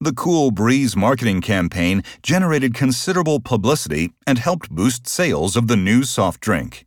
The Cool Breeze marketing campaign generated considerable publicity and helped boost sales of the new soft drink.